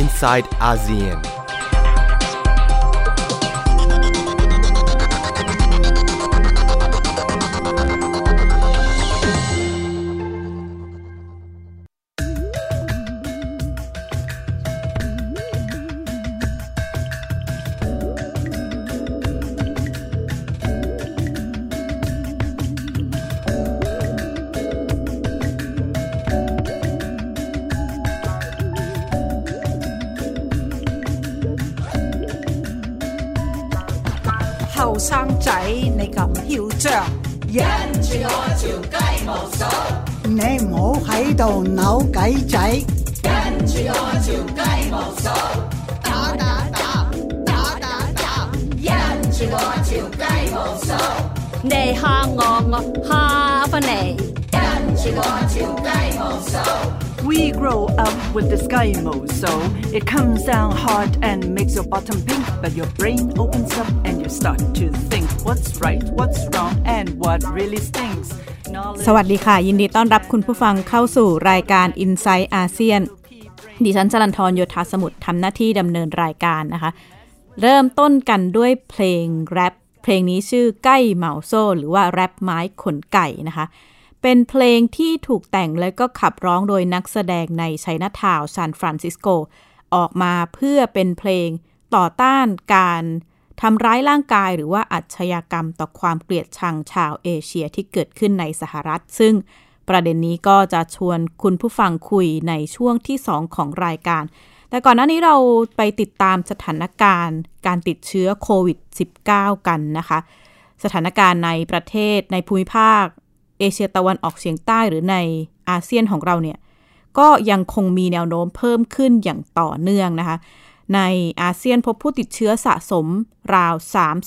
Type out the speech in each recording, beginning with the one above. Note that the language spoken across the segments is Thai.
inside ASEAN. 系跟住我条鸡毛扫打打打打打打跟住我条鸡毛扫你吓我我吓翻嚟跟住我条鸡毛扫 We grow up with the Skymo, so it comes down hard and makes your bottom pink but your brain opens up and you start to think what's right what's wrong and what really stinks สวัสดีค่ะ ยินดีต้อนรับคุณผู้ฟังเข้าสู่รายการ i n s i ซต์อาเซียนดิฉันจรันทรโยธาสมุทรทำหน้าที่ดำเนินรายการนะคะ เริ่มต้นกันด้วยเพลงแร็ปเพลงนี้ชื่อไก่เหมาโซ่ หรือว่าแร็ปไม้ขนไก่นะคะ เป็นเพลงที่ถูกแต่งและก็ขับร้องโดยนักแสดงในไชน่าทาวน์ซานฟรานซิสโก ออกมาเพื่อเป็นเพลงต่อต้านการทำร้ายร่างกายหรือว่าอาชญากรรมต่อความเกลียดชังชาวเอเชียที่เกิดขึ้นในสหรัฐ ซึ่งประเด็นนี้ก็จะชวนคุณผู้ฟังคุยในช่วงที่ 2 ของรายการ แต่ก่อนหน้านี้เราไปติดตามสถานการณ์ การติดเชื้อโควิด -19 กันนะคะ สถานการณ์ในประเทศในภูมิภาค เอเชียตะวันออกเฉียงใต้หรือในอาเซียนของเราเนี่ยก็ยังคงมีแนวโน้มเพิ่มขึ้นอย่างต่อเนื่องนะคะ ในอาเซียนพบผู้ติดเชื้อสะสมราว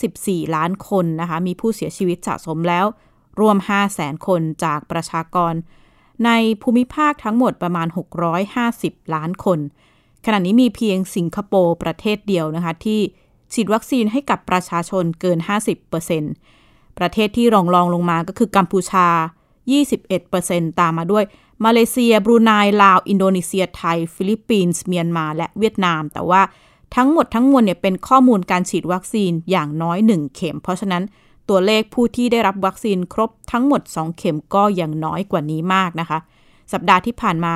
34 ล้านคนนะคะ มีผู้เสียชีวิตสะสมแล้ว รวม 500,000 คนจากประชากร ในภูมิภาคทั้งหมดประมาณ 650 ล้านคน ขณะนี้มีเพียงสิงคโปร์ประเทศเดียวนะคะ ที่ฉีดวัคซีนให้กับประชาชนเกิน 50% ประเทศที่รองรองลงมาก็คือกัมพูชา 21%ตามมาด้วย มาเลเซีย บรูไนลาว อินโดนีเซียไทย ฟิลิปปินส์เมียนมา และเวียดนาม แต่ว่าทั้งหมดทั้งมวลเนี่ยเป็นข้อมูลการฉีดวัคซีนอย่างน้อย 1 เข็ม เพราะฉะนั้นตัวเลขผู้ที่ได้รับวัคซีนครบทั้งหมด 2 เข็มก็ยังน้อยกว่านี้มากนะคะ สัปดาห์ที่ผ่านมา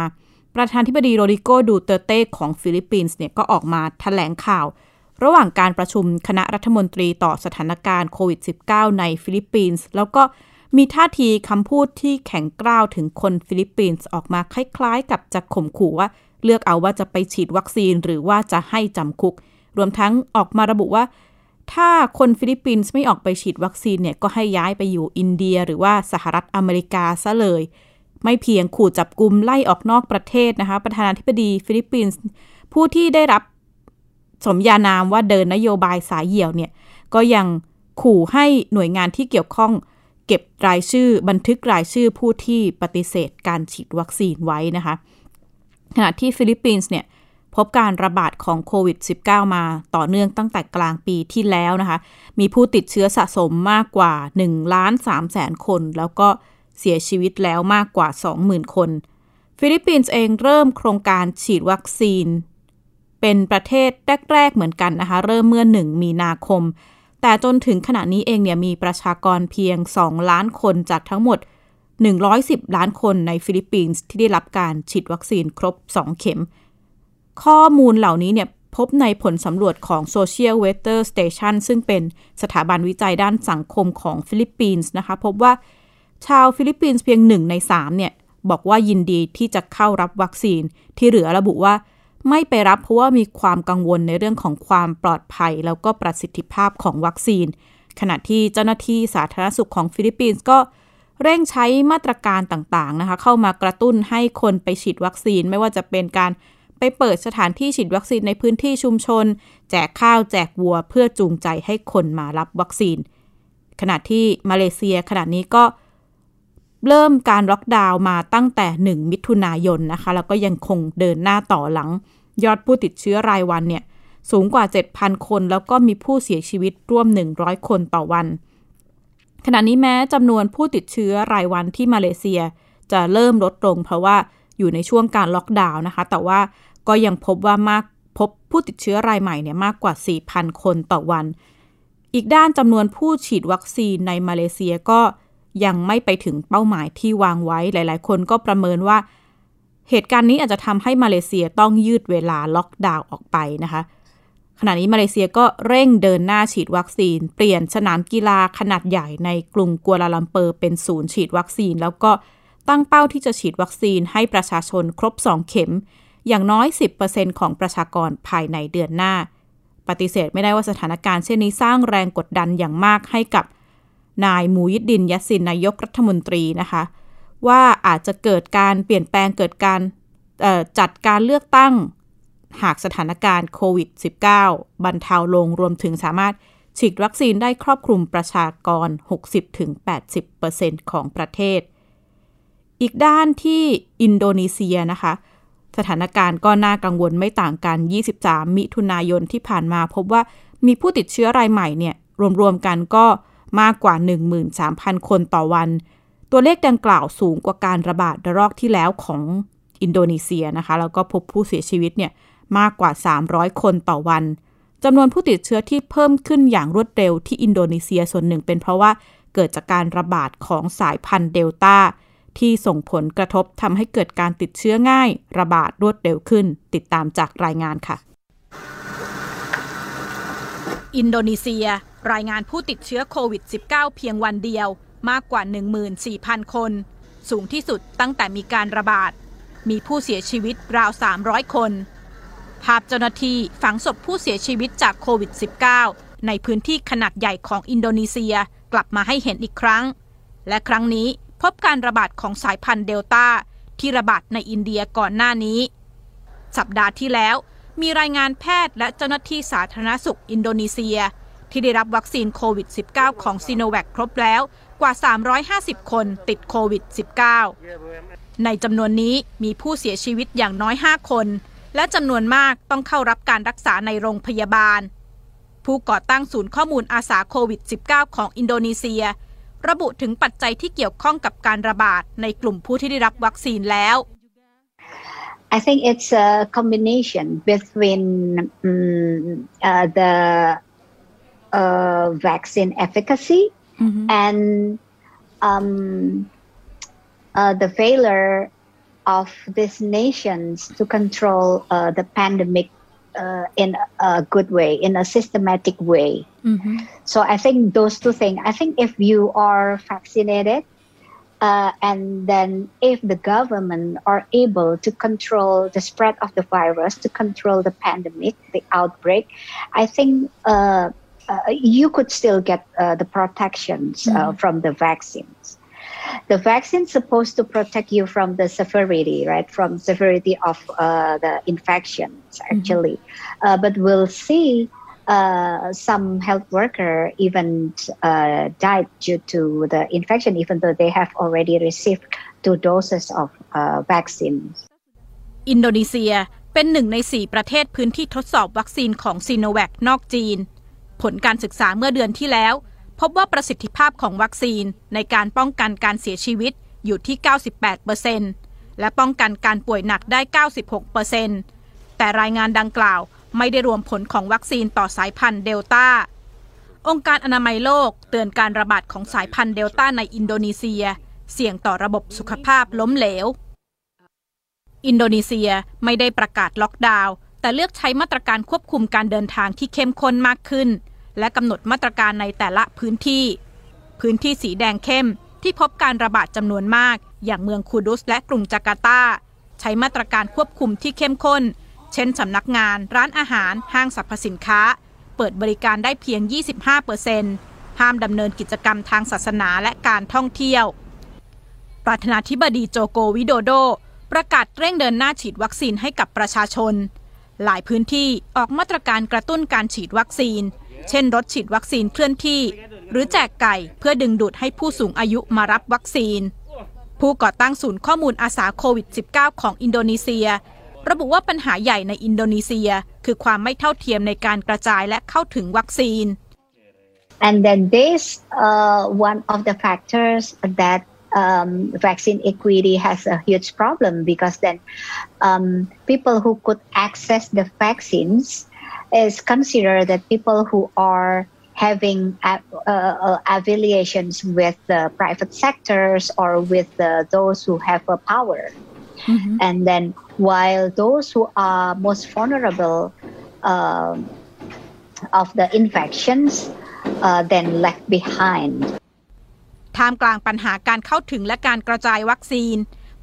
ประธานาธิบดีโรดริโกดูเตร์เตของฟิลิปปินส์เนี่ยก็ออกมาถแถลงข่าว ระหว่างการประชุมคณะรัฐมนตรีต่อสถานการณ์โควิด -19 ในฟิลิปปินส์แล้วก็มีท่าทีคำพูดที่แข็งกร้าวถึงคนฟิลิปปินส์ออกมาคล้ายๆ กับจะข่มขู่ว่า เลือกเอาว่าจะไปฉีดวัคซีนหรือว่าจะให้จำคุก รวมทั้งออกมาระบุว่า ถ้าคนฟิลิปปินส์ไม่ออกไปฉีดวัคซีนเนี่ยก็ให้ย้ายไปอยู่อินเดียหรือว่าสหรัฐอเมริกาซะเลย ไม่เพียงขู่จับกุมไล่ออกนอกประเทศนะคะประธานาธิบดีฟิลิปปินส์ผู้ที่ได้รับ สมญานามว่าเดินนโยบายสายเหี่ยวเนี่ย ก็ยังขู่ให้หน่วยงานที่เกี่ยวข้อง เก็บรายชื่อบันทึกรายชื่อผู้ที่ปฏิเสธการฉีดวัคซีนไว้นะคะ ขณะที่ฟิลิปปินส์เนี่ยพบการระบาดของโควิด -19 มาต่อเนื่องตั้งแต่กลางปีที่แล้วนะคะ มีผู้ติดเชื้อสะสมมากกว่า1ล้าน3แสนคน แล้วก็เสียชีวิตแล้วมากกว่า 20,000 คน ฟิลิปปินส์เองเริ่มโครงการฉีดวัคซีน เป็นประเทศแรก ๆ เหมือนกันนะคะ เริ่มเมื่อ 1 มีนาคม แต่จนถึงขณะนี้เองเนี่ยมีประชากรเพียง 2 ล้านคนจากทั้งหมด 110 ล้านคนในฟิลิปปินส์ที่ได้รับการฉีดวัคซีนครบ 2 เข็ม ข้อมูลเหล่านี้เนี่ยพบในผลสำรวจของ Social Weather Station ซึ่งเป็นสถาบันวิจัยด้านสังคมของฟิลิปปินส์นะคะ พบว่าชาวฟิลิปปินส์เพียงหนึ่งใน3เนี่ยบอกว่ายินดีที่จะเข้ารับวัคซีนที่เหลือระบุว่า ไม่ไปรับเพราะว่ามีความกังวลในเรื่องของความปลอดภัย แล้วก็ประสิทธิภาพของวัคซีน ขณะที่เจ้าหน้าที่สาธารณสุขของฟิลิปปินส์ก็เร่งใช้มาตรการต่างๆนะคะ เข้ามากระตุ้นให้คนไปฉีดวัคซีนไม่ว่าจะเป็นการไปเปิดสถานที่ฉีดวัคซีนในพื้นที่ชุมชน แจกข้าวแจกวัวเพื่อจูงใจให้คนมารับวัคซีน ขณะที่มาเลเซียขณะนี้ก็เเริ่มการล็อกดาวน์มาตั้งแต่ 1 มิถุนายนนะคะ แล้วก็ยังคงเดินหน้าต่อหลัง ยอดผู้ติดเชื้อรายวันเนี่ยสูงกว่า 7,000 คน แล้วก็มีผู้เสียชีวิตร่วม 100 คนต่อวัน ขณะนี้แม้จำนวนผู้ติดเชื้อรายวันที่มาเลเซีย จะเริ่มลดลง เพราะว่าอยู่ในช่วงการล็อกดาวน์นะคะ แต่ว่าก็ยังพบว่ามากพบผู้ติดเชื้อรายใหม่เนี่ยมากกว่า 4,000 คนต่อวัน อีกด้านจำนวนผู้ฉีดวัคซีนในมาเลเซียก็ ยังไม่ไปถึงเป้าหมายที่วางไว้หลาย ๆ คนก็ประเมินว่า เหตุการณ์นี้อาจจะทำให้มาเลเซียต้องยืดเวลาล็อกดาวน์ออกไปนะคะ ขณะนี้มาเลเซียก็เร่งเดินหน้าฉีดวัคซีน เปลี่ยนสนามกีฬาขนาดใหญ่ในกรุงกัวลาลัมเปอร์เป็นศูนย์ฉีดวัคซีน แล้วก็ตั้งเป้าที่จะฉีดวัคซีนให้ประชาชนครบ 2 เข็ม อย่างน้อย 10%ของประชากรภายในเดือนหน้า ปฏิเสธไม่ได้ว่าสถานการณ์เช่นนี้สร้างแรงกดดันอย่างมากให้กับ นายมูยิดดินยัสซินนายกรัฐมนตรีนะคะ ว่าอาจจะเกิดการเปลี่ยนแปลงเกิดการจัดการเลือกตั้งหากสถานการณ์โควิด -19 บรรเทาลงรวมถึงสามารถฉีดวัคซีนได้ครอบคลุมประชากร 60-80%ของประเทศ อีกด้านที่อินโดนีเซียนะคะ สถานการณ์ก็น่ากังวลไม่ต่างกัน 23 มิถุนายนที่ผ่านมาพบว่ามีผู้ติดเชื้อรายใหม่เนี่ยรวมๆกันก็ มากกว่า 13,000 คนต่อวัน ตัวเลขดังกล่าวสูงกว่าการระบาดระลอกที่แล้วของอินโดนีเซียนะคะ แล้วก็พบผู้เสียชีวิตเนี่ยมากกว่า 300 คนต่อวันจำนวนผู้ติดเชื้อที่เพิ่มขึ้นอย่างรวดเร็วที่อินโดนีเซียส่วนหนึ่งเป็นเพราะว่าเกิดจากการระบาดของสายพันธุ์เดลต้าที่ส่งผลกระทบทำให้เกิดการติดเชื้อง่าย ระบาดรวดเร็วขึ้น ติดตามจากรายงานค่ะ อินโดนีเซีย รายงานผู้ติดเชื้อโควิด -19 เพียงวันเดียวมากกว่า 14,000 คน สูงที่สุดตั้งแต่มีการระบาด มีผู้เสียชีวิตราว 300 คน ภาพเจ้าหน้าที่ฝังศพผู้เสียชีวิตจากโควิด -19 ในพื้นที่ขนาดใหญ่ของอินโดนีเซียกลับมาให้เห็นอีกครั้ง และครั้งนี้พบการระบาดของสายพันธุ์เดลต้าที่ระบาดในอินเดียก่อนหน้านี้ สัปดาห์ที่แล้ว มีรายงานแพทย์และเจ้าหน้าที่สาธารณสุขอินโดนีเซีย ที่ได้รับวัคซีนโควิด -19 ของซีโนแวคครบแล้วกว่า 350 คนติดโควิด -19 ในจำนวนนี้มีผู้เสียชีวิตอย่างน้อย 5 คน และจำนวนมากต้องเข้ารับการรักษาในโรงพยาบาล ผู้ก่อตั้งศูนย์ข้อมูลอาสาโควิด -19 ของอินโดนีเซีย ระบุถึงปัจจัยที่เกี่ยวข้องกับการระบาดในกลุ่มผู้ที่ได้รับวัคซีนแล้ว I think it's a combination between um, uh, the uh, vaccine efficacy mm-hmm. and um, uh, the failure of these nations to control uh, the pandemic uh, in a good way, in a systematic way. Mm-hmm. So I think those two things. I think if you are vaccinated, uh, and then if the government are able to control the spread of the virus, to control the pandemic, the outbreak, I think uh, uh, you could still get the protections from the vaccines. The vaccine is supposed to protect you from the severity, right? From severity of the infections, actually. but we'll see uh, some health worker even uh, died due to the infection, even though they have already received two doses of uh, vaccines. อินโดนีเซียเป็นหนึ่งในสี่ประเทศพื้นที่ทดสอบวัคซีนของซีโนแวคนอกจีน ผลการศึกษาเมื่อเดือนที่แล้ว พบว่าประสิทธิภาพของวัคซีนในการป้องกันการเสียชีวิตอยู่ที่ 98%และป้องกันการป่วยหนักได้ 96%แต่รายงานดังกล่าวไม่ได้รวมผลของวัคซีนต่อสายพันธุ์เดลต้า องค์การอนามัยโลกเตือนการระบาดของสายพันธุ์เดลต้าในอินโดนีเซีย เสี่ยงต่อระบบสุขภาพล้มเหลว อินโดนีเซียไม่ได้ประกาศล็อกดาวน์แต่เลือกใช้มาตรการควบคุมการเดินทางที่เข้มข้นมากขึ้น และกำหนดมาตรการในแต่ละพื้นที่ พื้นที่สีแดงเข้มที่พบการระบาดจำนวนมาก อย่างเมืองคูดุสและกรุงจาการ์ตา ใช้มาตรการควบคุมที่เข้มข้น เช่นสำนักงาน ร้านอาหาร ห้างสรรพสินค้า เปิดบริการได้เพียง 25%ห้ามดำเนินกิจกรรมทางศาสนาและการท่องเที่ยว ประธานาธิบดีโจโกวิโดโด ประกาศเร่งเดินหน้าฉีดวัคซีนให้กับประชาชน หลายพื้นที่ออกมาตรการกระตุ้นการฉีดวัคซีน เช่นรถฉีดวัคซีนเคลื่อนที่ หรือแจกไก่เพื่อดึงดูดให้ผู้สูงอายุมารับวัคซีน ผู้ก่อตั้งศูนย์ข้อมูลอาสาโควิด -19 ของอินโดนีเซีย ระบุว่าปัญหาใหญ่ในอินโดนีเซีย คือความไม่เท่าเทียมในการกระจายและเข้าถึงวัคซีน And then this uh, one of the factors that um, vaccine equity has a huge problem because then um, people who could access the vaccines is considered that people who are having uh, uh, affiliations with the private sectors or with the, those who have a power. Mm-hmm. And then while those who are most vulnerable uh, of the infections uh, then left behind. ท่ามกลางปัญหาการเข้าถึงและการกระจายวัคซีน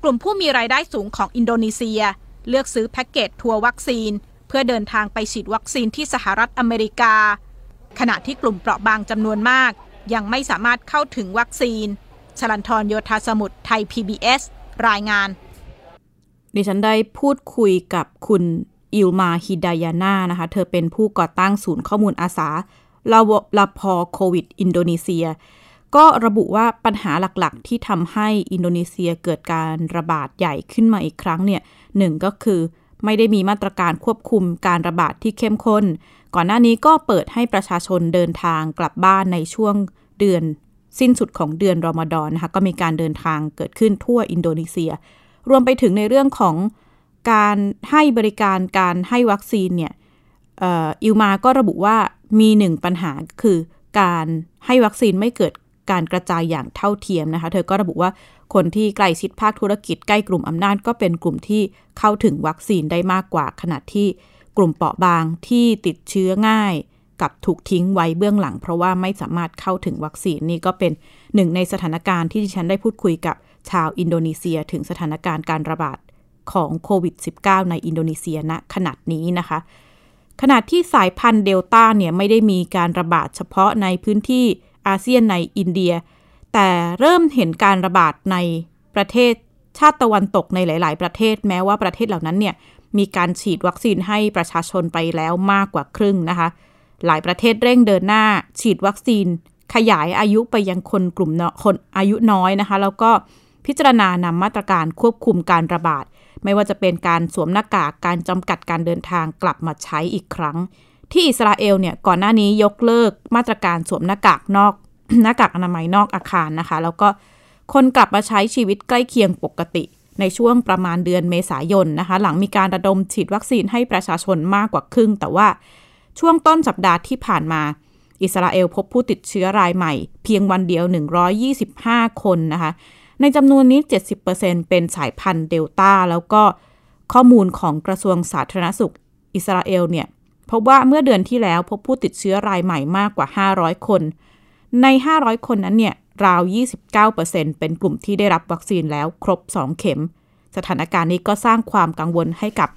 กลุ่มผู้มีรายได้สูงของอินโดนีเซีย เลือกซื้อแพ็กเกจทัวร์วัคซีน เ พื่อเดินทางไปฉีดวัคซีนที่สหรัฐอเมริกา ขณะที่กลุ่มเปราะบางจำนวนมาก ยังไม่สามารถเข้าถึงวัคซีน ชลันทรโยธาสมุทรไทย PBS รายงาน ดิฉันได้พูดคุยกับคุณอิลมาฮิดายาน่านะคะ เธอเป็นผู้ก่อตั้งศูนย์ข้อมูลอาสาลาวลาพอโควิด อินโดนีเซีย ก็ระบุว่าปัญหาหลักๆ ที่ทำให้อินโดนีเซียเกิดการระบาดใหญ่ขึ้นมาอีกครั้งเนี่ยหนึ่งก็คือ ไม่ได้มีมาตรการควบคุมการระบาดที่เข้มข้น ก่อนหน้านี้ก็เปิดให้ประชาชนเดินทางกลับบ้านในช่วงเดือนสิ้นสุดของเดือนรอมฎอนนะคะก็มีการเดินทางเกิดขึ้นทั่วอินโดนีเซีย รวมไปถึงในเรื่องของการให้บริการการให้วัคซีนเนี่ยอิลมาก็ระบุว่ามีหนึ่งปัญหาคือการให้วัคซีนไม่เกิดการกระจายอย่างเท่าเทียมนะคะ เธอก็ระบุว่า คนที่ใกล้ชิดภาคธุรกิจใกล้กลุ่มอำนาจก็เป็นกลุ่มที่เข้าถึงวัคซีนได้มากกว่า ขณะที่กลุ่มเปราะบางที่ติดเชื้อง่าย กับถูกทิ้งไว้เบื้องหลัง เพราะว่าไม่สามารถเข้าถึงวัคซีนนี่ก็เป็นหนึ่งในสถานการณ์ที่ดิฉันได้พูดคุยกับชาวอินโดนีเซียถึงสถานการณ์การระบาดของโควิด -19 ในอินโดนีเซียณขณะนี้นะคะ ขณะที่สายพันธุ์เดลต้าเนี่ยไม่ได้มีการระบาดเฉพาะในพื้นที่อาเซียนในอินเดีย แต่เริ่มเห็นการระบาดในประเทศชาติตะวันตกในหลาย ๆ ประเทศแม้ว่าประเทศเหล่านั้นเนี่ยมีการฉีดวัคซีนให้ประชาชนไปแล้วมากกว่าครึ่งนะคะ หลายประเทศเร่งเดินหน้า ฉีดวัคซีน ขยายอายุไปยังคนกลุ่มคนอายุน้อยนะคะ แล้วก็พิจารณานำมาตรการควบคุมการระบาด ไม่ว่าจะเป็นการสวมหน้ากากการจำกัดการเดินทางกลับมาใช้อีกครั้ง ที่อิสราเอลเนี่ยก่อนหน้านี้ยกเลิกมาตรการสวมหน้ากากนอก หน้ากากอนามัยนอกอาคารนะคะ แล้วก็คนกลับมาใช้ชีวิตใกล้เคียงปกติ ในช่วงประมาณเดือนเมษายนนะคะ หลังมีการระดมฉีดวัคซีนให้ประชาชนมากกว่าครึ่ง แต่ว่าช่วงต้นสัปดาห์ที่ผ่านมา อิสราเอลพบผู้ติดเชื้อรายใหม่ เพียงวันเดียว 125 คนนะคะ ในจำนวนนี้ 70%เป็นสายพันธุ์เดลต้าแล้วก็ข้อมูลของกระทรวงสาธารณสุขอิสราเอลเนี่ยพบว่าเมื่อเดือนที่แล้วพบผู้ติดเชื้อรายใหม่มากกว่า 500 คน ใน 500 คนนั้นเนี่ยราว 29%เป็นกลุ่มที่ได้รับวัคซีนแล้วครบ 2 เข็ม สถานการณ์นี้ก็สร้างความกังวลให้กับ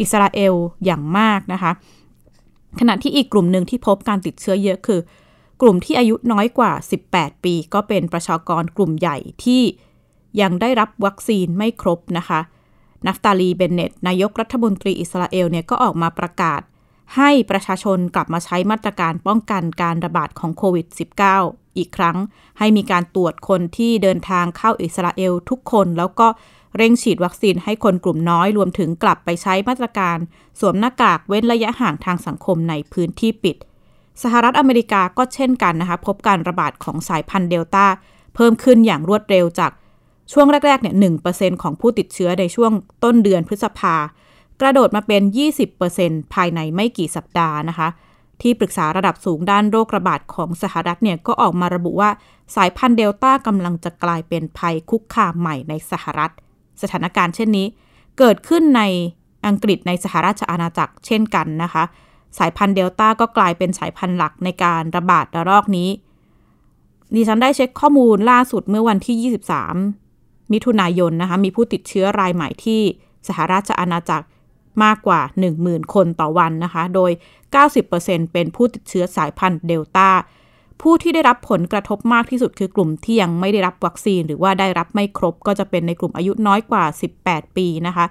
อิสราเอลอย่างมากนะคะ ขณะที่อีกกลุ่มหนึ่งที่พบการติดเชื้อเยอะคือ กลุ่มที่อายุน้อยกว่า 18 ปี ก็เป็นประชากรกลุ่มใหญ่ที่ยังได้รับวัคซีนไม่ครบนะคะ นัฟตาลีเบนเนตนายกรัฐมนตรีอิสราเอลเนี่ยก็ออกมาประกาศ ให้ประชาชนกลับมาใช้มาตรการป้องกันการระบาดของโควิด -19 อีกครั้ง ให้มีการตรวจคนที่เดินทางเข้าอิสราเอลทุกคนแล้วก็เร่งฉีดวัคซีนให้คนกลุ่มน้อยรวมถึงกลับไปใช้มาตรการ สวมหน้ากากเว้นระยะห่างทางสังคมในพื้นที่ปิด สหรัฐอเมริกาก็เช่นกันนะคะ พบการระบาดของสายพันธุ์เดลต้าเพิ่มขึ้นอย่างรวดเร็วจากช่วงแรกๆเนี่ย1%ของผู้ติดเชื้อในช่วงต้นเดือนพฤษภา กระโดดมาเป็น 20%ภายในไม่กี่สัปดาห์นะคะ ที่ปรึกษาระดับสูงด้านโรคระบาดของสหรัฐเนี่ยก็ออกมาระบุว่าสายพันธุ์เดลต้ากำลังจะกลายเป็นภัยคุกคามใหม่ในสหรัฐ สถานการณ์เช่นนี้ เกิดขึ้นในอังกฤษในสหราชอาณาจักรเช่นกันนะคะ สายพันธุ์เดลต้าก็กลายเป็นสายพันธุ์หลักในการระบาดระลอกนี้ดิฉันได้เช็คข้อมูลล่าสุดเมื่อวันที่ 23 มิถุนายนนะคะ มีผู้ติดเชื้อรายใหม่ที่สหราชอาณาจักร มากกว่า 10,000 คนต่อวันนะคะ โดย 90%เป็นผู้ติดเชื้อสายพันธุ์เดลต้า ผู้ที่ได้รับผลกระทบมากที่สุดคือกลุ่มที่ยังไม่ได้รับวัคซีน หรือว่าได้รับไม่ครบก็จะเป็นในกลุ่มอายุน้อยกว่า 18 ปีนะคะ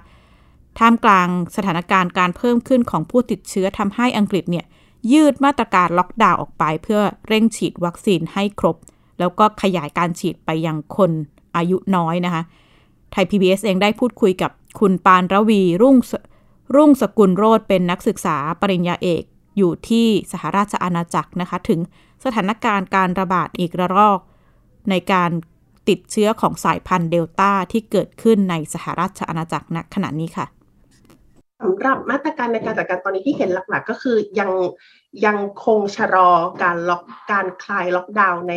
ท่ามกลางสถานการณ์การเพิ่มขึ้นของผู้ติดเชื้อทำให้อังกฤษเนี่ยยืดมาตรการล็อกดาวน์ออกไป เพื่อเร่งฉีดวัคซีนให้ครบ แล้วก็ขยายการฉีดไปยังคนอายุน้อยนะคะ ไทย PBS เองได้พูดคุยกับคุณปานระวีรุ่ง รุ่งสกุลโรธเป็นนักศึกษาปริญญาเอกอยู่ที่สหราชอาณาจักรนะคะ ถึงสถานการณ์การระบาดอีกระลอก ในการติดเชื้อของสายพันธุ์เดลต้าที่เกิดขึ้นในสหราชอาณาจักรณขณะนี้ค่ะสำหรับมาตรการในการจัดการตอนนี้ที่เห็นหลักๆ ก็คือยังยังคงชะลอการล็อกการคลายล็อกดาวน์ใน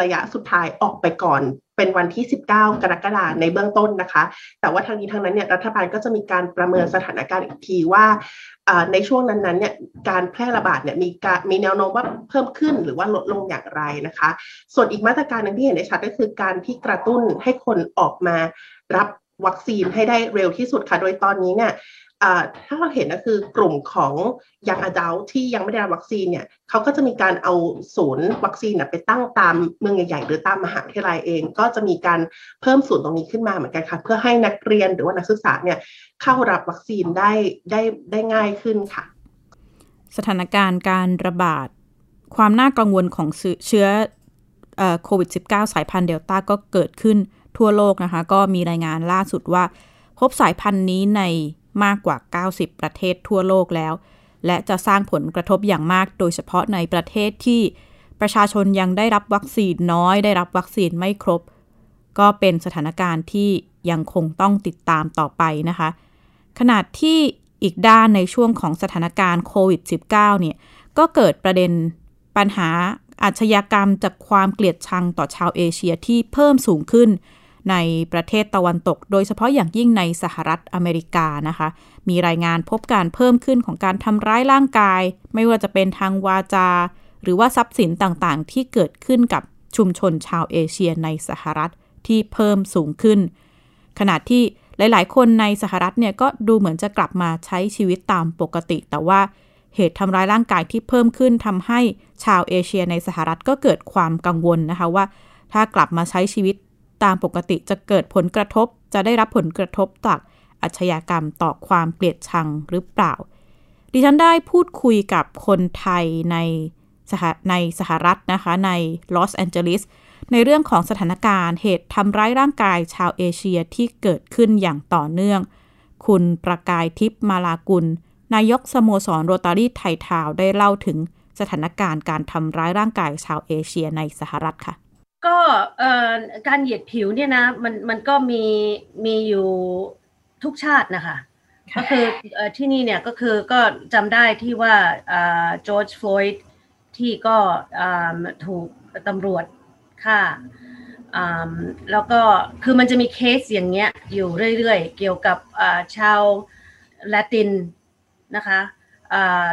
ระยะสุดท้ายออกไปก่อน เป็นวันที่ 19 กรกฎาคมในเบื้องต้นนะคะ แต่ว่าทางนี้ทางนั้นเนี่ยรัฐบาลก็จะมีการประเมินสถานการณ์อีกทีว่าในช่วงนั้นๆเนี่ยการแพร่ระบาดเนี่ยมีการมีแนวโน้มว่าเพิ่มขึ้นหรือว่าลดลงอย่างไรนะคะ ส่วนอีกมาตรการหนึ่งที่เห็นได้ชัดก็คือการที่กระตุ้นให้คนออกมารับวัคซีนให้ได้เร็วที่สุดค่ะ โดยตอนนี้เนี่ย ถ้าเราเห็นก็คือกลุ่มของยังอดัลที่ยังไม่ได้รับวัคซีนเนี่ยเขาก็จะมีการเอาศูนย์วัคซีนไปตั้งตามเมืองใหญ่ๆหรือตามมหาวิทยาลัยเอง ก็จะมีการเพิ่มศูนย์ตรงนี้ขึ้นมาเหมือนกันค่ะ เพื่อให้นักเรียนหรือว่านักศึกษาเนี่ยเข้ารับวัคซีนได้ได้ได้ง่ายขึ้นค่ะ สถานการณ์การระบาด ความน่ากังวลของเชื้อโควิด -19 สายพันธุ์เดลต้าก็เกิดขึ้นทั่วโลกนะคะ ก็มีรายงานล่าสุดว่า พบสายพันธุ์นี้ใน มากกว่า 90 ประเทศทั่วโลกแล้ว และจะสร้างผลกระทบอย่างมาก โดยเฉพาะในประเทศที่ประชาชนยังได้รับวัคซีนน้อย ได้รับวัคซีนไม่ครบ ก็เป็นสถานการณ์ที่ยังคงต้องติดตามต่อไปนะคะ ขนาดที่อีกด้านในช่วงของสถานการณ์โควิด -19 เนี่ย ก็เกิดประเด็นปัญหาอาชญากรรมจากความเกลียดชังต่อชาวเอเชียที่เพิ่มสูงขึ้น ในประเทศตะวันตก โดยเฉพาะอย่างยิ่งในสหรัฐอเมริกานะคะ มีรายงานพบการเพิ่มขึ้นของการทำร้ายร่างกาย ไม่ว่าจะเป็นทางวาจา หรือว่าทรัพย์สินต่างๆ ที่เกิดขึ้นกับชุมชนชาวเอเชียในสหรัฐที่เพิ่มสูงขึ้น ขณะที่หลาย ๆ คนในสหรัฐเนี่ยก็ดูเหมือนจะกลับมาใช้ชีวิตตามปกติ แต่ว่าเหตุทำร้ายร่างกายที่เพิ่มขึ้นทำให้ชาวเอเชียในสหรัฐก็เกิดความกังวลนะคะว่า ถ้ากลับมาใช้ชีวิต ตามปกติจะเกิดผลกระทบ จะได้รับผลกระทบจากอาชญากรรมต่อความเกลียดชังหรือเปล่า ดิฉันได้พูดคุยกับคนไทยในสหในสหรัฐนะคะในลอสแอนเจลิสในเรื่องของสถานการณ์เหตุทำร้ายร่างกายชาวเอเชียที่เกิดขึ้นอย่างต่อเนื่อง คุณประกายทิพย์มาลากุล นายกสโมสรโรตารี่ไทยทาวได้เล่าถึงสถานการณ์การทำร้ายร่างกายชาวเอเชียในสหรัฐค่ะ ก็การเหยียดผิวเนี่ยนะมันมันก็มีมีอยู่ทุกชาตินะคะ ก็คือที่นี่เนี่ยก็คือก็จำได้ที่ว่าจอร์จฟลอยด์ที่ก็ถูกตำรวจฆ่าแล้วก็คือมันจะมีเคสอย่างเงี้ยอยู่เรื่อยๆ เกี่ยวกับชาวละตินนะคะ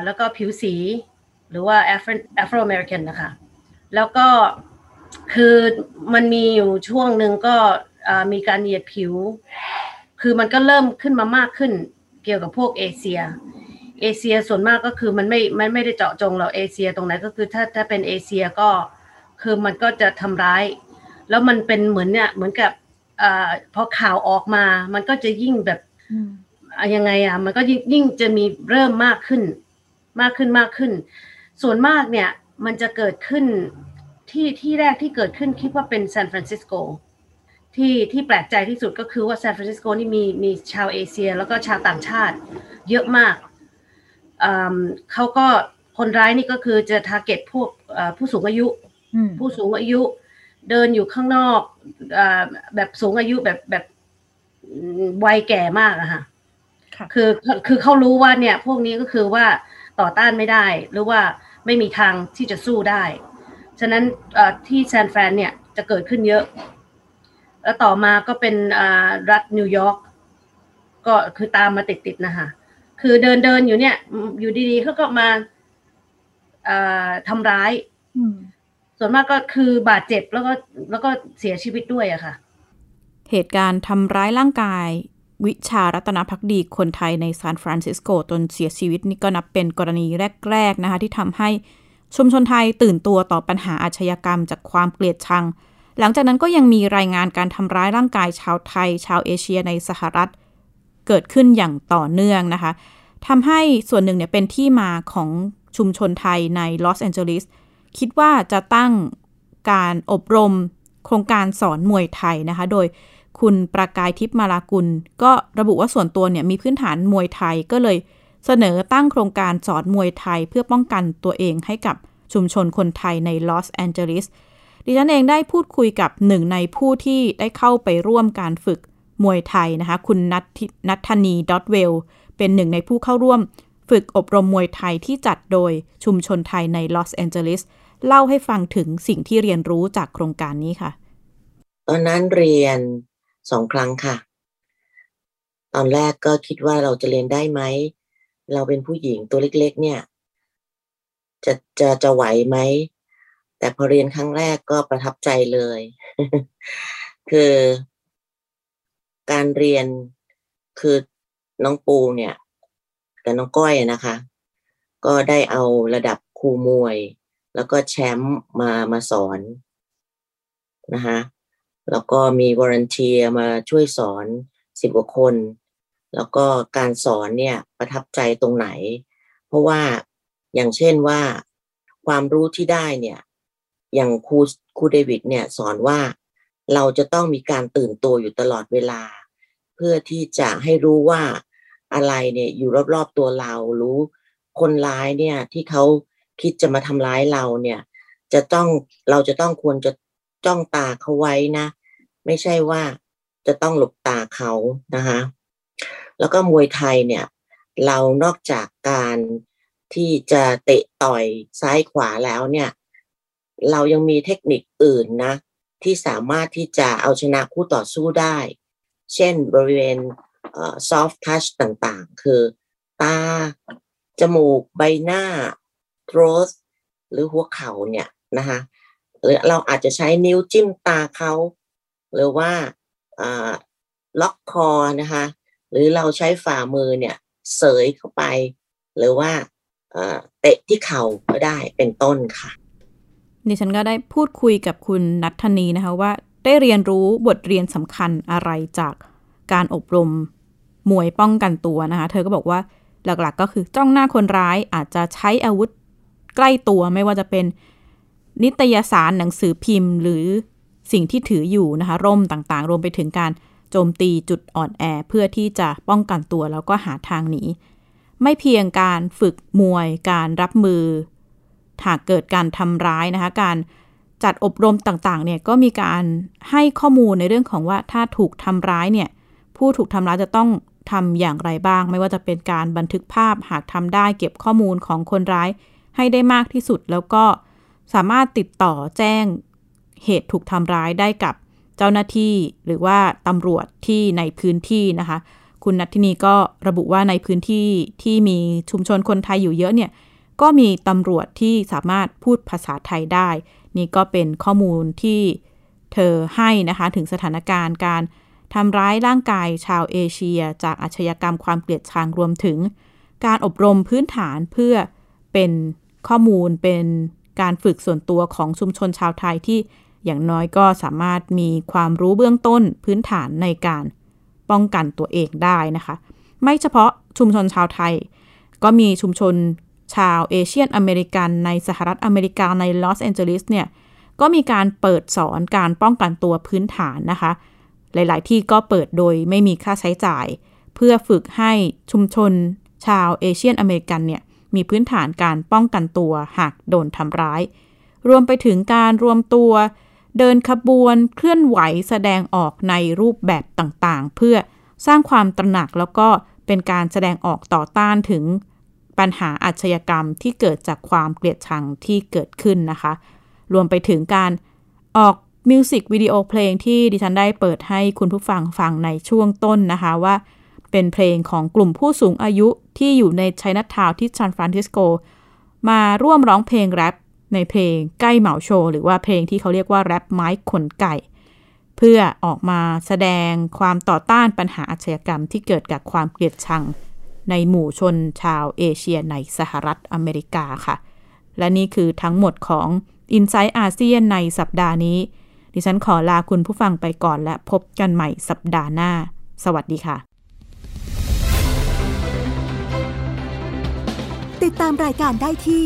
แล้วก็ผิวสีหรือว่าแอฟริกอเมริกันนะคะ แล้วก็ คือมันมีอยู่ช่วงหนึ่งก็มีการเหยียดผิว คือมันก็เริ่มขึ้นมามากขึ้นเกี่ยวกับพวกเอเชีย เอเชียส่วนมากก็คือมันไม่ไม่ไม่ได้เจาะจงเราเอเชียตรงไหนก็คือถ้าถ้าเป็นเอเชียก็คือมันก็จะทำร้าย แล้วมันเป็นเหมือนเนี่ยเหมือนกับอพอข่าวออกมา มันก็จะยิ่งแบบยังไงอะมันก็ยิ่งยิ่งจะมีเริ่มมากขึ้น มากขึ้นมากขึ้น ส่วนมากเนี่ยมันจะเกิดขึ้น ที่ที่แรกที่เกิดขึ้นคิดว่าเป็นซานฟรานซิสโกที่ที่แปลกใจที่สุดก็คือว่าซานฟรานซิสโกนี่มีมีชาวเอเชีย แล้วก็ชาวต่างชาติ เยอะมากเขาก็คนร้ายนี่ก็คือจะ target พวกผู้สูงอายุ ผู้สูงอายุเดินอยู่ข้างนอกอแบบสูงอายุแบบแบบวัยแก่มากอะค่ะคือคือเขารู้ว่าเนี่ย พวกนี้ก็คือว่าต่อต้านไม่ได้ หรือว่าไม่มีทางที่จะสู้ได้ ฉะนั้นที่แซนแฟนเนี่ยจะเกิดขึ้นเยอะ แล้วต่อมาก็เป็นรัฐนิวยอร์กก็คือตามมาติดๆนะคะคือเดินเดินอยู่เนี่ย อยู่ดีๆเขาก็มาทำร้ายส่วนมากก็คือบาดเจ็บแล้วก็แล้วก็เสียชีวิตด้วยอะค่ะ เหตุการณ์ทำร้ายร่างกาย วิชารัตนพักดีคนไทยในซานฟรานซิสโกจนเสียชีวิตนี่ก็นับเป็นกรณีแรก ๆนะคะ ที่ทำให้ ชุมชนไทยตื่นตัวต่อปัญหาอาชญากรรมจากความเกลียดชัง หลังจากนั้นก็ยังมีรายงานการทำร้ายร่างกายชาวไทย ชาวเอเชียในสหรัฐ เกิดขึ้นอย่างต่อเนื่องนะคะทำให้ส่วนหนึ่งเนี่ยเป็นที่มาของชุมชนไทยในลอสแอนเจลิสคิดว่าจะตั้งการอบรมโครงการสอนมวยไทยนะคะ โดยคุณประกายทิพย์มาลากุล ก็ระบุว่าส่วนตัวเนี่ยมีพื้นฐานมวยไทยก็เลย เสนอตั้งโครงการสอนมวยไทยเพื่อป้องกันตัวเองให้กับชุมชนคนไทยในลอสแอนเจลิสดิฉันเองได้พูดคุยกับหนึ่งในผู้ที่ได้เข้าไปร่วมการฝึกมวยไทยนะคะ คุณนัทนัทนีดอทเวลเป็นหนึ่งในผู้เข้าร่วม ฝึกอบรมมวยไทยที่จัดโดยชุมชนไทยในลอสแอนเจลิสเล่าให้ฟังถึงสิ่งที่เรียนรู้จากโครงการนี้ค่ะ ตอนนั้นเรียนสองครั้งค่ะ ตอนแรกก็คิดว่าเราจะเรียนได้ไหม เราเป็นผู้หญิงตัวเล็ก ๆ เนี่ย จะจะจะไหวไหมแต่พอเรียนครั้งแรกก็ประทับใจเลย คือการเรียนคือน้องปูเนี่ย กับน้องก้อยนะคะ ก็ได้เอาระดับครูมวย แล้วก็แชมป์มามาสอนนะคะแล้วก็มีวอร์เนเทียมาช่วยสอนสิบกว่าคน แล้วก็การสอนเนี่ยประทับใจตรงไหน เพราะว่าอย่างเช่นว่าความรู้ที่ได้เนี่ย อย่างครูครูเดวิดเนี่ยสอนว่าเราจะต้องมีการตื่นตัวอยู่ตลอดเวลา เพื่อที่จะให้รู้ว่าอะไรเนี่ยอยู่รอบๆตัวเรารู้คนร้ายเนี่ยที่เขาคิดจะมาทำร้ายเราเนี่ย จะต้องเราจะต้องควรจะจ้องตาเขาไว้นะ ไม่ใช่ว่าจะต้องหลบตาเขานะคะ แล้วก็มวยไทยเนี่ย เรานอกจากการที่จะเตะต่อยซ้ายขวาแล้วเนี่ย เรายังมีเทคนิคอื่นนะ ที่สามารถที่จะเอาชนะคู่ต่อสู้ได้ เช่นบริเวณ soft touch ต่างๆ คือตา จมูก ใบหน้า throat หรือหัวเข่าเนี่ยนะคะหรือเราอาจจะใช้นิ้วจิ้มตาเขา หรือว่าล็อกคอนะคะ หรือเราใช้ฝ่ามือเนี่ยเสยเข้าไป หรือว่าเตะที่เข่าก็ได้เป็นต้นค่ะดิฉันก็ได้พูดคุยกับคุณนัทธนีนะคะว่าได้เรียนรู้บทเรียนสำคัญอะไรจากการอบรมมวยป้องกันตัวนะคะ เธอก็บอกว่าหลักๆ ก็คือจ้องหน้าคนร้ายอาจจะใช้อาวุธใกล้ตัวไม่ว่าจะเป็นนิตยสารหนังสือพิมพ์ หรือสิ่งที่ถืออยู่นะคะ ร่มต่างๆ รวมไปถึงการ จมตีจุดอ่อนแอเพื่อที่จะป้องกันตัวแล้วก็หาทางหนีไม่เพียงการฝึกมวยการรับมือหากเกิดการทำร้ายนะคะ การจัดอบรมต่างๆเนี่ยก็มีการให้ข้อมูลในเรื่องของว่าถ้าถูกทำร้ายเนี่ยผู้ถูกทำร้ายจะต้องทำอย่างไรบ้าง ไม่ว่าจะเป็นการบันทึกภาพหากทำได้เก็บข้อมูลของคนร้ายให้ได้มากที่สุด แล้วก็สามารถติดต่อแจ้งเหตุถูกทำร้ายได้กับ จ้าหน้าที่หรือว่าตำรวจที่ในพื้นที่นะคะ คุณนัททินีก็ระบุว่าในพื้นที่ที่มีชุมชนคนไทยอยู่เยอะเนี่ยก็มีตำรวจที่สามารถพูดภาษาไทยได้ นี่ก็เป็นข้อมูลที่เธอให้นะคะถึงสถานการณ์การทำร้ายร่างกายชาวเอเชีย จากอาชญากรรมความเกลียดชังรวมถึง การอบรมพื้นฐานเพื่อเป็นข้อมูลเป็นการฝึกส่วนตัวของชุมชนชาวไทยที่ อย่างน้อยก็สามารถมีความรู้เบื้องต้นพื้นฐานในการป้องกันตัวเองได้นะคะ ไม่เฉพาะชุมชนชาวไทย ก็มีชุมชนชาว Asian American ในสหรัฐอเมริกาในลอสแอนเจลิสเนี่ยก็มีการเปิดสอนการป้องกันตัวพื้นฐานนะคะ หลาย ๆ ที่ก็เปิดโดยไม่มีค่าใช้จ่าย เพื่อฝึกให้ชุมชนชาวเอเชียนอเมริกันเนี่ยมีพื้นฐานการป้องกันตัวหากโดนทำร้าย รวมไปถึงการรวมตัว เดินขบวนเคลื่อนไหวแสดงออกในรูปแบบต่างๆ เพื่อสร้างความตระหนักแล้วก็เป็นการแสดงออกต่อต้านถึงปัญหาอาชญากรรมที่เกิดจากความเกลียดชังที่เกิดขึ้นนะคะ รวมไปถึงการออกมิวสิกวิดีโอเพลงที่ดิฉันได้เปิดให้คุณผู้ฟังฟังในช่วงต้นนะคะว่าเป็นเพลงของกลุ่มผู้สูงอายุที่อยู่ในไชนัททาวที่ซานฟรานซิสโก มาร่วมร้องเพลงแรป ในเพลงใกล้เหมาโชว์หรือว่าเพลงที่เขาเรียกว่าแรปไม้ขนไก่ เพื่อออกมาแสดงความต่อต้านปัญหาอาชญากรรมที่เกิดจากความเกลียดชัง ในหมู่ชนชาวเอเชียในสหรัฐอเมริกาค่ะ และนี่คือทั้งหมดของ i n s i ซต์อาเซียนในสัปดาห์นี้ ดิฉันขอลาคุณผู้ฟังไปก่อนและพบกันใหม่สัปดาห์หน้า สวัสดีค่ะ ติดตามรายการได้ที่